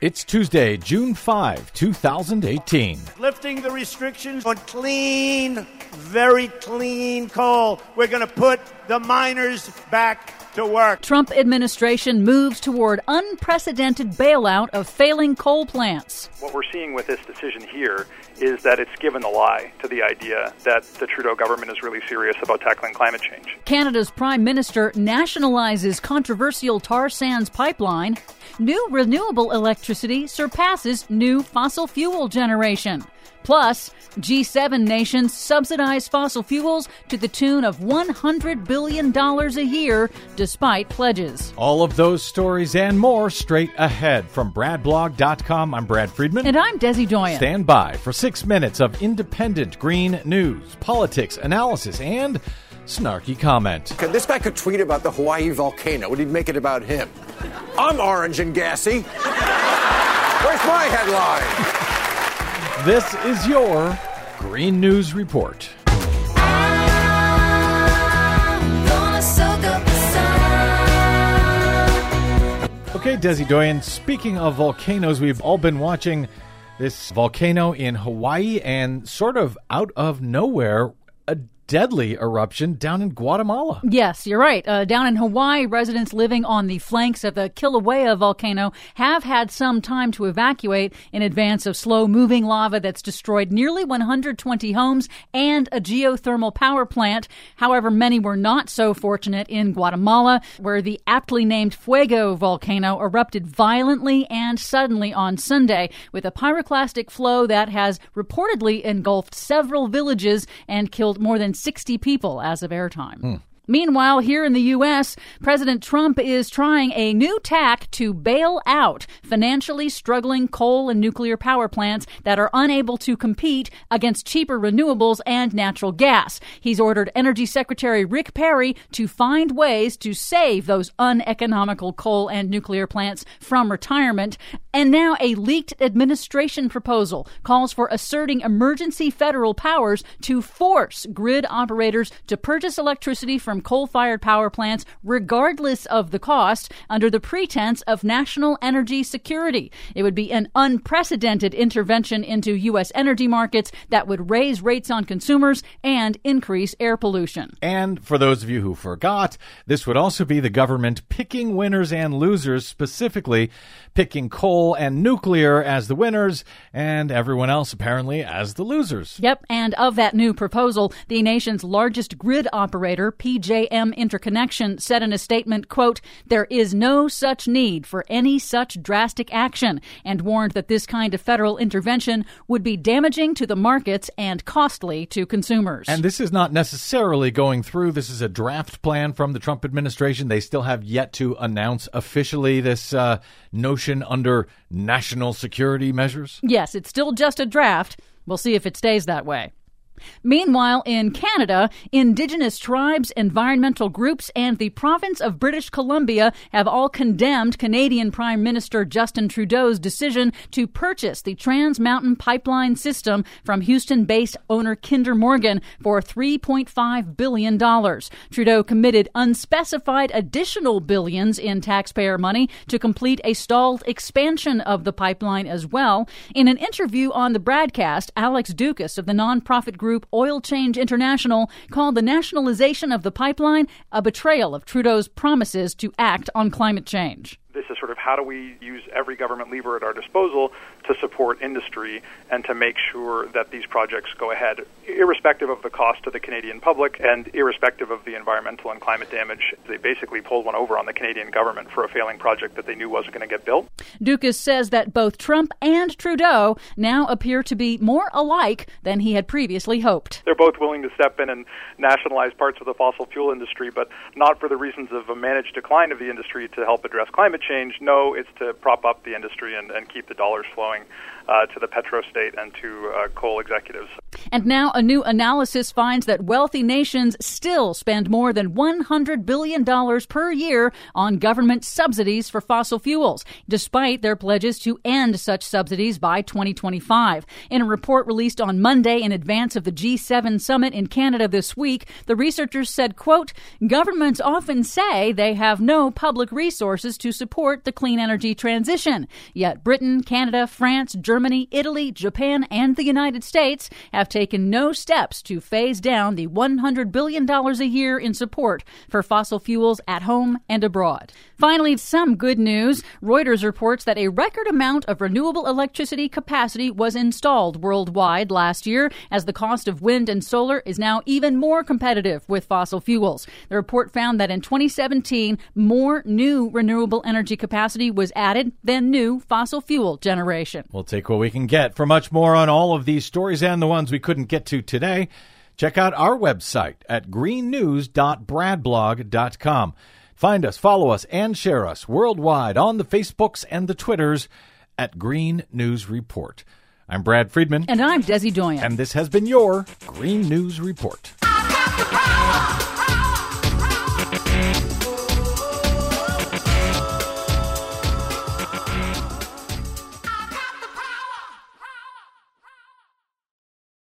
It's Tuesday, June 5, 2018. Lifting the restrictions on clean, very clean coal. We're going to put the miners back to work. Trump administration moves toward unprecedented bailout of failing coal plants. What we're seeing with this decision here is that it's given the lie to the idea that the Trudeau government is really serious about tackling climate change. Canada's prime minister nationalizes controversial tar sands pipeline. New renewable electricity surpasses new fossil fuel generation. Plus, G7 nations subsidize fossil fuels to the tune of $100 billion a year, despite pledges. All of those stories and more straight ahead. From BradBlog.com, I'm Brad Friedman. And I'm Desi Doyen. Stand by for six minutes of independent green news, politics, analysis, and snarky comment. This guy could tweet about the Hawaii volcano. Would he make it about him? I'm orange and gassy. Where's my headline? This is your Green News Report. Okay, Desi Doyen, speaking of volcanoes, we've all been watching this volcano in Hawaii and sort of out of nowhere, a deadly eruption down in Guatemala. Yes, you're right. Uh, down in Hawaii, residents living on the flanks of the Kilauea volcano have had some time to evacuate in advance of slow moving lava that's destroyed nearly 120 homes and a geothermal power plant. However, many were not so fortunate in Guatemala, where the aptly named Fuego volcano erupted violently and suddenly on Sunday with a pyroclastic flow that has reportedly engulfed several villages and killed more than 60 people as of airtime. Hmm. Meanwhile, here in the U.S., President Trump is trying a new tack to bail out financially struggling coal and nuclear power plants that are unable to compete against cheaper renewables and natural gas. He's ordered Energy Secretary Rick Perry to find ways to save those uneconomical coal and nuclear plants from retirement. And now a leaked administration proposal calls for asserting emergency federal powers to force grid operators to purchase electricity from from coal fired power plants, regardless of the cost, under the pretense of national energy security. It would be an unprecedented intervention into U.S. energy markets that would raise rates on consumers and increase air pollution. And for those of you who forgot, this would also be the government picking winners and losers, specifically picking coal and nuclear as the winners and everyone else apparently as the losers. Yep, and of that new proposal, the nation's largest grid operator, PG JM Interconnection said in a statement, quote, there is no such need for any such drastic action and warned that this kind of federal intervention would be damaging to the markets and costly to consumers. And this is not necessarily going through. This is a draft plan from the Trump administration. They still have yet to announce officially this uh, notion under national security measures. Yes, it's still just a draft. We'll see if it stays that way. Meanwhile, in Canada, Indigenous tribes, environmental groups, and the province of British Columbia have all condemned Canadian Prime Minister Justin Trudeau's decision to purchase the Trans Mountain Pipeline system from Houston based owner Kinder Morgan for $3.5 billion. Trudeau committed unspecified additional billions in taxpayer money to complete a stalled expansion of the pipeline as well. In an interview on the broadcast, Alex Doukas of the nonprofit group group Oil Change International called the nationalization of the pipeline a betrayal of Trudeau's promises to act on climate change this is sort of how do we use every government lever at our disposal to support industry and to make sure that these projects go ahead, irrespective of the cost to the Canadian public and irrespective of the environmental and climate damage. They basically pulled one over on the Canadian government for a failing project that they knew wasn't going to get built. Doukas says that both Trump and Trudeau now appear to be more alike than he had previously hoped. They're both willing to step in and nationalize parts of the fossil fuel industry, but not for the reasons of a managed decline of the industry to help address climate change. No, it's to prop up the industry and, and keep the dollars flowing uh, to the petrostate and to uh, coal executives. And now a new analysis finds that wealthy nations still spend more than $100 billion per year on government subsidies for fossil fuels, despite their pledges to end such subsidies by 2025. In a report released on Monday in advance of the G7 summit in Canada this week, the researchers said, quote, governments often say they have no public resources to support the clean energy transition. Yet Britain, Canada, France, Germany, Italy, Japan, and the United States have taken no steps to phase down the $100 billion a year in support for fossil fuels at home and abroad. Finally, some good news. Reuters reports that a record amount of renewable electricity capacity was installed worldwide last year as the cost of wind and solar is now even more competitive with fossil fuels. The report found that in 2017, more new renewable energy capacity was added than new fossil fuel generation. We'll take what we can get. For much more on all of these stories and the ones we couldn't get to today, check out our website at greennews.bradblog.com. Find us, follow us, and share us worldwide on the Facebooks and the Twitters at Green News Report. I'm Brad Friedman. And I'm Desi Doyen. And this has been your Green News Report.